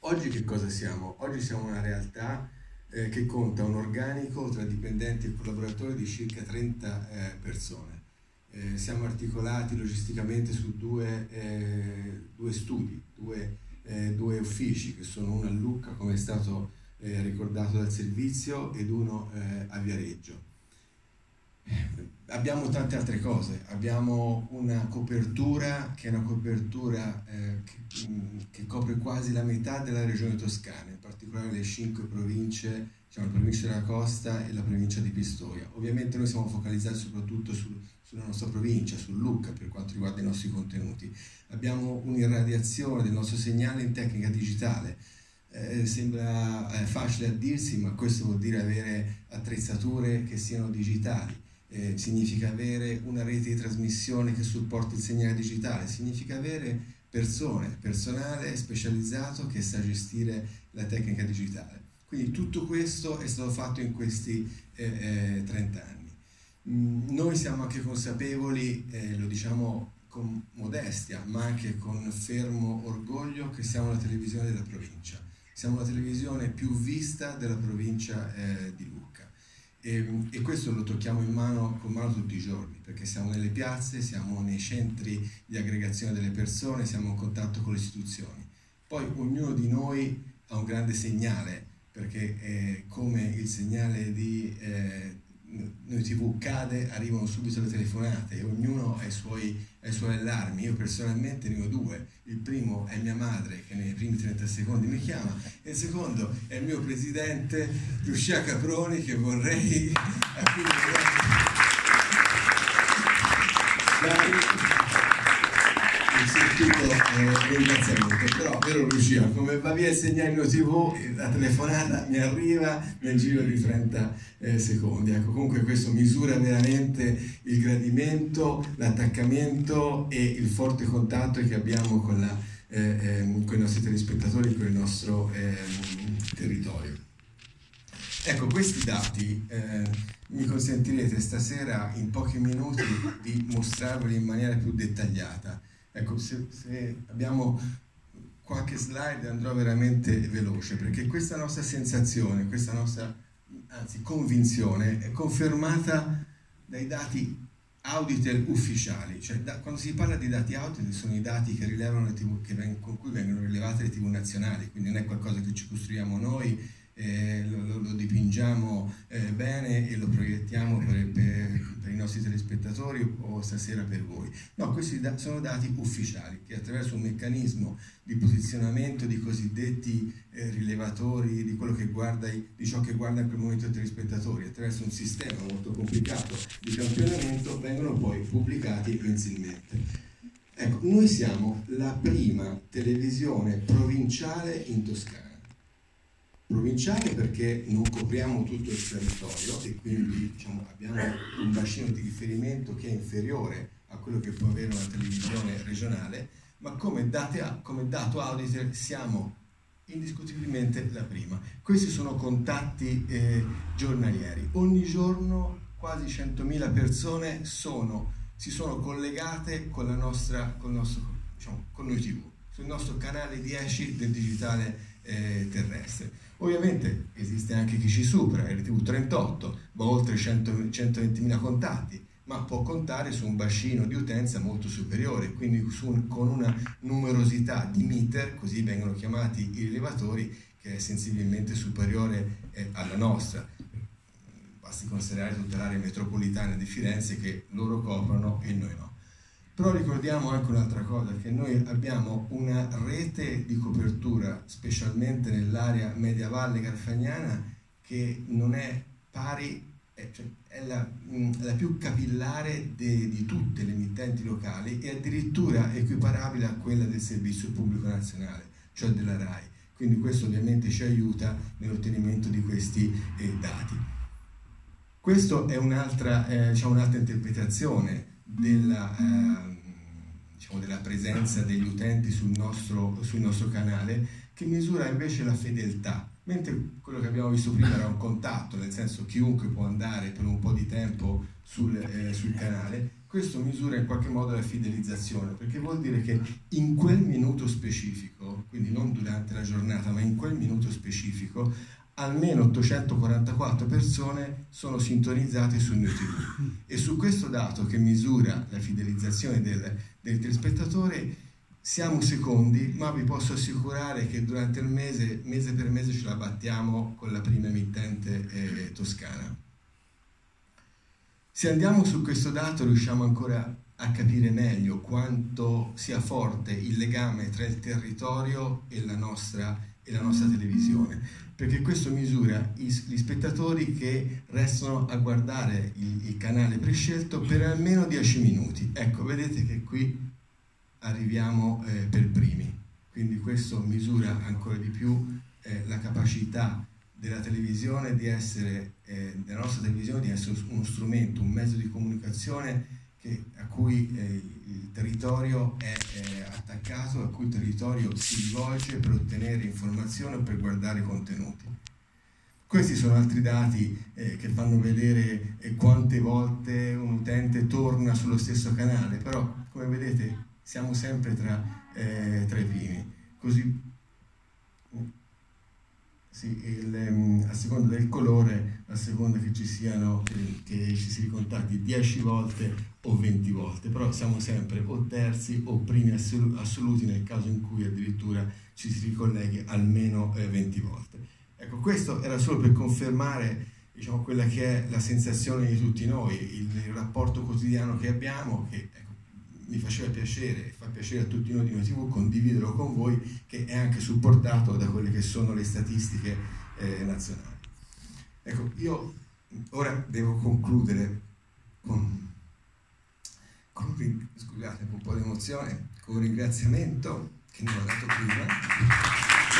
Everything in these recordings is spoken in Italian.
Oggi che cosa siamo? Oggi siamo una realtà eh, che conta un organico tra dipendenti e collaboratori di circa 30 eh, persone. Eh, siamo articolati logisticamente su due, eh, due studi, due, eh, due, uffici, che sono uno a Lucca, come è stato eh, ricordato dal servizio, ed uno a Viareggio abbiamo tante altre cose, abbiamo una copertura che è una copertura eh, che, mm, che, copre quasi la metà della regione toscana, in particolare le cinque province, diciamo la provincia della Costa e la provincia di Pistoia. Ovviamente noi siamo focalizzati soprattutto sul, sulla nostra provincia, su Lucca per quanto riguarda i nostri contenuti. Abbiamo un'irradiazione del nostro segnale in tecnica digitale. Eh, sembra eh, facile a dirsi, ma questo vuol dire avere attrezzature che siano digitali eh, significa avere una rete di trasmissione che supporti il segnale digitale, significa avere persone, personale specializzato che sa gestire la tecnica digitale. Quindi tutto questo è stato fatto in questi eh, eh, 30 anni. Mm, noi siamo anche consapevoli, eh, lo diciamo con modestia, ma anche con fermo orgoglio, che siamo la televisione della provincia. Siamo la televisione più vista della provincia eh, di Lucca e, ehm, e, questo lo tocchiamo in mano con mano tutti i giorni, perché siamo nelle piazze, siamo nei centri di aggregazione delle persone, siamo in contatto con le istituzioni. Poi ognuno di noi ha un grande segnale, perché eh, come il segnale di eh, noi TV cade, arrivano subito le telefonate ognuno ha i, suoi, ha i suoi allarmi. Io personalmente ne ho due. Il primo è mia madre che nei primi 30 secondi mi chiama e il secondo è il mio presidente Lucia Caproni che vorrei sentito eh, ringraziamento. Però vero Lucia come va via il segnalino tv la telefonata mi arriva nel giro di 30 eh, secondi. Ecco comunque questo misura veramente il gradimento l'attaccamento e il forte contatto che abbiamo con, la, eh, ehm, con i nostri telespettatori con il nostro ehm, territorio. Ecco questi dati eh, mi consentirete stasera in pochi minuti di mostrarveli in maniera più dettagliata Ecco, se, se abbiamo qualche slide andrò veramente veloce perché questa nostra sensazione, questa nostra anzi convinzione è confermata dai dati Auditel ufficiali, cioè da, quando si parla di dati Auditel sono i dati che rilevano le TV, che veng, con cui vengono rilevate le TV nazionali, quindi non è qualcosa che ci costruiamo noi, eh, lo, lo, dipingiamo eh, bene e lo proiettiamo per, per, nostri telespettatori o stasera per voi. No, questi sono dati ufficiali che attraverso un meccanismo di posizionamento di cosiddetti eh, rilevatori di, guarda, di ciò che guarda in quel momento i telespettatori, attraverso un sistema molto complicato di campionamento vengono poi pubblicati mensilmente. Ecco, noi siamo la prima televisione provinciale in Toscana provinciale perché non copriamo tutto il territorio e quindi diciamo, abbiamo un bacino di riferimento che è inferiore a quello che può avere una televisione regionale, ma come, date, come dato auditor siamo indiscutibilmente la prima. Questi sono contatti eh, giornalieri. Ogni giorno quasi 100.000 persone sono, si sono collegate con, nostra, con, nostro, diciamo, con noi TV, sul nostro canale 10 del digitale eh, terrestre. Ovviamente esiste anche chi ci supera, RTV 38, va oltre 120.000 contatti, ma può contare su un bacino di utenza molto superiore, quindi su, con una numerosità di meter, così vengono chiamati i rilevatori, che è sensibilmente superiore eh, alla nostra. Basti considerare tutta l'area metropolitana di Firenze che loro coprono e noi no. Però ricordiamo anche un'altra cosa, che noi abbiamo una rete di copertura, specialmente nell'area media-valle garfagnana, che non è pari, cioè è la, la, più capillare de, di tutte le emittenti locali e addirittura equiparabile a quella del servizio pubblico nazionale, cioè della RAI. Quindi questo ovviamente ci aiuta nell'ottenimento di questi eh, dati. Questa è un'altra, eh, diciamo un'altra interpretazione della, eh, diciamo della, presenza degli utenti sul nostro, sul nostro, canale che misura invece la fedeltà, mentre quello che abbiamo visto prima era un contatto, nel senso chiunque può andare per un po' di tempo sul, eh, sul canale, questo misura in qualche modo la fidelizzazione, perché vuol dire che in quel minuto specifico, quindi non durante la giornata, ma in quel minuto specifico, almeno 844 persone sono sintonizzate su New TV. E su questo dato che misura la fidelizzazione del, del telespettatore siamo secondi, ma vi posso assicurare che durante il mese, mese per mese, ce la battiamo con la prima emittente eh, toscana. Se andiamo su questo dato riusciamo ancora a capire meglio quanto sia forte il legame tra il territorio e la nostra, e la nostra televisione, perché questo misura gli spettatori che restano a guardare il, il canale prescelto per almeno 10 minuti. Ecco, vedete che qui arriviamo eh, per primi. Quindi questo misura ancora di più eh, la capacità della televisione di essere, eh, della nostra televisione di essere uno strumento, un mezzo di comunicazione che, a cui eh, il territorio è attaccato, a cui il territorio si rivolge per ottenere informazioni o per guardare contenuti. Questi sono altri dati eh, che fanno vedere eh, quante volte un utente torna sullo stesso canale, però come vedete siamo sempre tra, eh, tra i primi. Così, sì, il, ehm, a seconda del colore, a seconda che ci siano, che, che ci si ricontatti 10 volte o 20 volte, però siamo sempre o terzi o primi assoluti nel caso in cui addirittura ci si ricolleghi almeno eh, 20 volte. Ecco, questo era solo per confermare diciamo, quella che è la sensazione di tutti noi, il, il rapporto quotidiano che abbiamo, che ecco, mi faceva piacere e fa piacere a tutti noi di Noi TV condividerlo con voi che è anche supportato da quelle che sono le statistiche eh, nazionali. Ecco, io ora devo concludere con, con, scusate, con un po' di emozione, con un ringraziamento che non ho dato prima.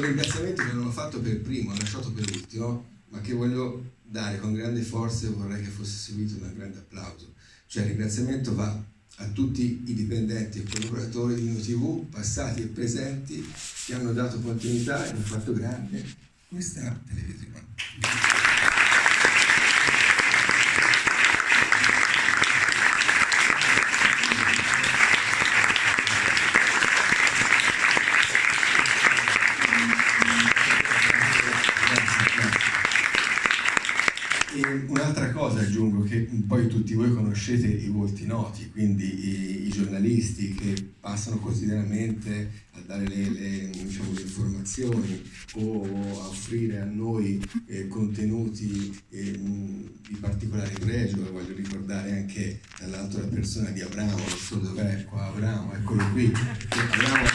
un ringraziamento che non ho fatto per primo, ho lasciato per ultimo, ma che voglio dare con grande forza e vorrei che fosse seguito da un grande applauso. Cioè il ringraziamento va a tutti i dipendenti e collaboratori di NoTV, passati e presenti, che hanno dato continuità e hanno fatto grande questa televisione. Aggiungo che poi tutti voi conoscete i volti noti, quindi i, i giornalisti che passano quotidianamente a dare le, le, diciamo, le informazioni o a offrire a noi eh, contenuti eh, di particolare pregio. Voglio ricordare anche dall'alto la persona di Abramo, non so dov'è qua Abramo, eccolo qui. Abramo,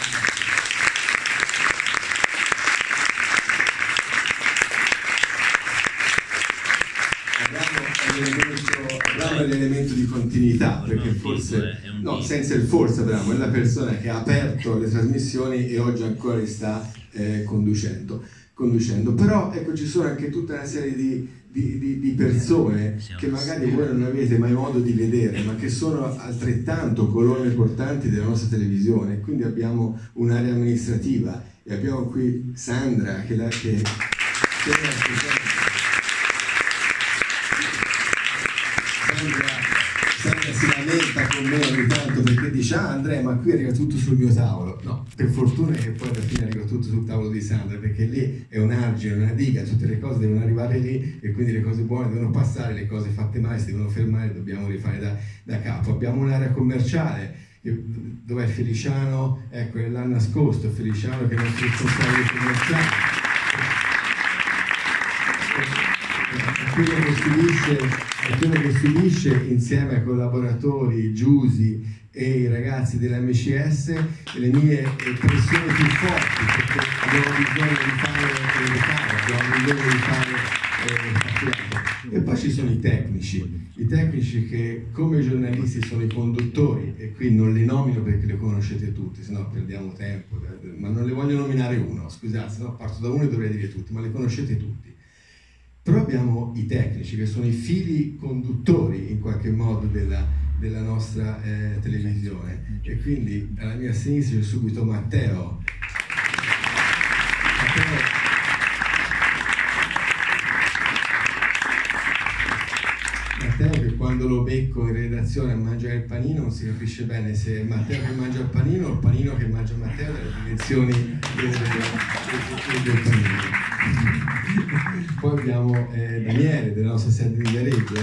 Abramo è l'elemento di continuità, perché forse, no, senza il forse Abramo è la persona che ha aperto le trasmissioni e oggi ancora li sta eh, conducendo, conducendo. Però ecco, ci sono anche tutta una serie di, di, di, di persone che magari voi non avete mai modo di vedere, ma che sono altrettanto colonne portanti della nostra televisione. Quindi abbiamo un'area amministrativa e abbiamo qui Sandra che, la, che, che è si lamenta con me ogni tanto dice ah Andrea ma qui arriva tutto sul mio tavolo. No, per fortuna che poi alla fine arriva tutto sul tavolo di Sandra perché lì è un argine, una diga tutte le cose devono arrivare lì e quindi le cose buone devono passare le cose fatte male si devono fermare dobbiamo rifare da, da capo. Abbiamo un'area commerciale dove Feliciano? Ecco è l'ha nascosto Feliciano che è il responsabile commerciale. Quello che subisce, quello che subisce insieme ai collaboratori Giusi e i ragazzi dell'MCS le mie pressioni più forti perché abbiamo bisogno di fare cave, abbiamo bisogno di fare eh, e poi ci sono i tecnici, i tecnici che come giornalisti sono i conduttori e qui non li nomino perché li conoscete tutti, se no perdiamo tempo, ma non le voglio nominare uno, scusate, se no parto da uno e dovrei dire tutti, ma li conoscete tutti. Però abbiamo i tecnici che sono i fili conduttori in qualche modo della, della nostra eh, televisione e quindi alla mia sinistra c'è subito Matteo Matteo che quando lo becco in redazione a mangiare il panino non si capisce bene se è Matteo che mangia il panino o il panino che mangia Matteo delle dimensioni del, del, del panino. Poi abbiamo eh, Daniele della nostra sede di Viareggio.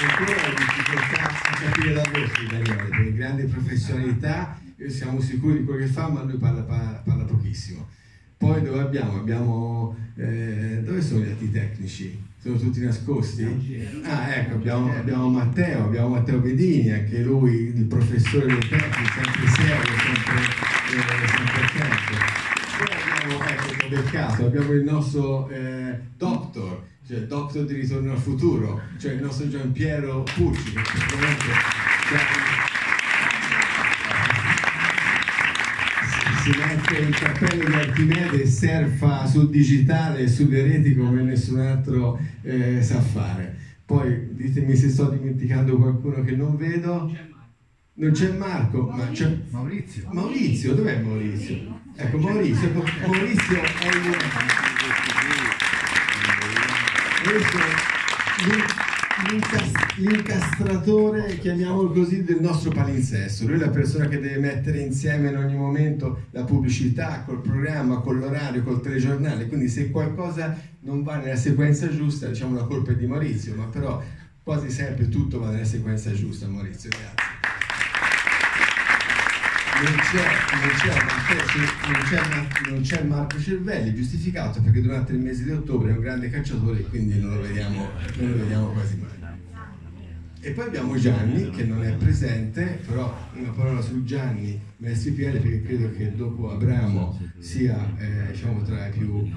Ancora difficoltà a capire la voce di Daniele, per grande professionalità, siamo sicuri di quello che fa, ma lui parla, parla, parla pochissimo. Poi dove abbiamo? abbiamo eh, dove sono gli atti tecnici? Sono tutti nascosti? Ah, ecco, abbiamo, abbiamo Matteo, abbiamo Matteo Bedini, anche lui il professore del tecnico, sempre serio, sempre, eh, sempre attento. Poi abbiamo, ecco, abbiamo il nostro eh, doctor, cioè Doctor di Ritorno al Futuro, cioè il nostro Giampiero Pucci, che praticamente si mette il cappello di Archimede e surfa sul digitale e sulle reti come nessun altro eh, sa fare. Poi ditemi se sto dimenticando qualcuno che non vedo. Non c'è Marco, ma c'è Maurizio. Maurizio, dov'è Maurizio? Ecco, Maurizio, Maurizio è il l'incastratore, chiamiamolo così, del nostro palinsesto. Lui è la persona che deve mettere insieme in ogni momento la pubblicità, col programma, con l'orario, col telegiornale. Quindi se qualcosa non va nella sequenza giusta, diciamo la colpa è di Maurizio, ma però quasi sempre tutto va nella sequenza giusta, Maurizio. Grazie non c'è, non, c'è, non c'è, Marco Cervelli, giustificato perché durante il mese di ottobre è un grande cacciatore e quindi non lo vediamo, non lo vediamo quasi mai. E poi abbiamo Gianni che non è presente, però una parola su Gianni Messi Piede perché credo che dopo Abramo sia eh, diciamo, tra i più...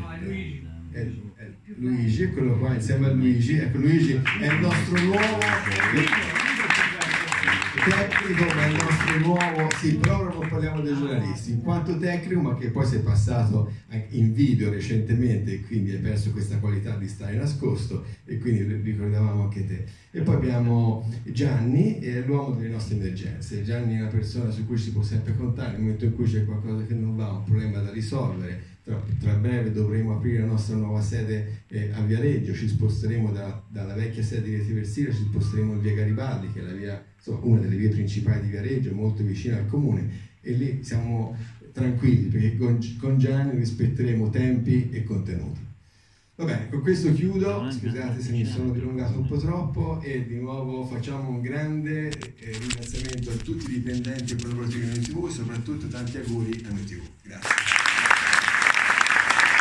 Eh, è Luigi, eccolo qua insieme a Luigi, ecco Luigi è il nostro nuovo tecnico ma il nostro nuovo, sì, però non parliamo dei giornalisti, in quanto tecnico ma che poi si è passato in video recentemente e quindi hai perso questa qualità di stare nascosto e quindi ricordavamo anche te. E poi abbiamo Gianni, è l'uomo delle nostre emergenze. Gianni è una persona su cui si può sempre contare, nel momento in cui c'è qualcosa che non va, un problema da risolvere, tra, tra, breve dovremo aprire la nostra nuova sede eh, a Viareggio, ci sposteremo da, dalla vecchia sede di Versilia, ci sposteremo in via Garibaldi, che è via, insomma, una delle vie principali di Viareggio, molto vicina al comune, e lì siamo tranquilli perché con, con Gianni rispetteremo tempi e contenuti. Va bene, con questo chiudo, scusate se mi sono dilungato un po' troppo e di nuovo facciamo un grande eh, ringraziamento a tutti i dipendenti e collaboratori di NTV e soprattutto tanti auguri a NTV. Grazie.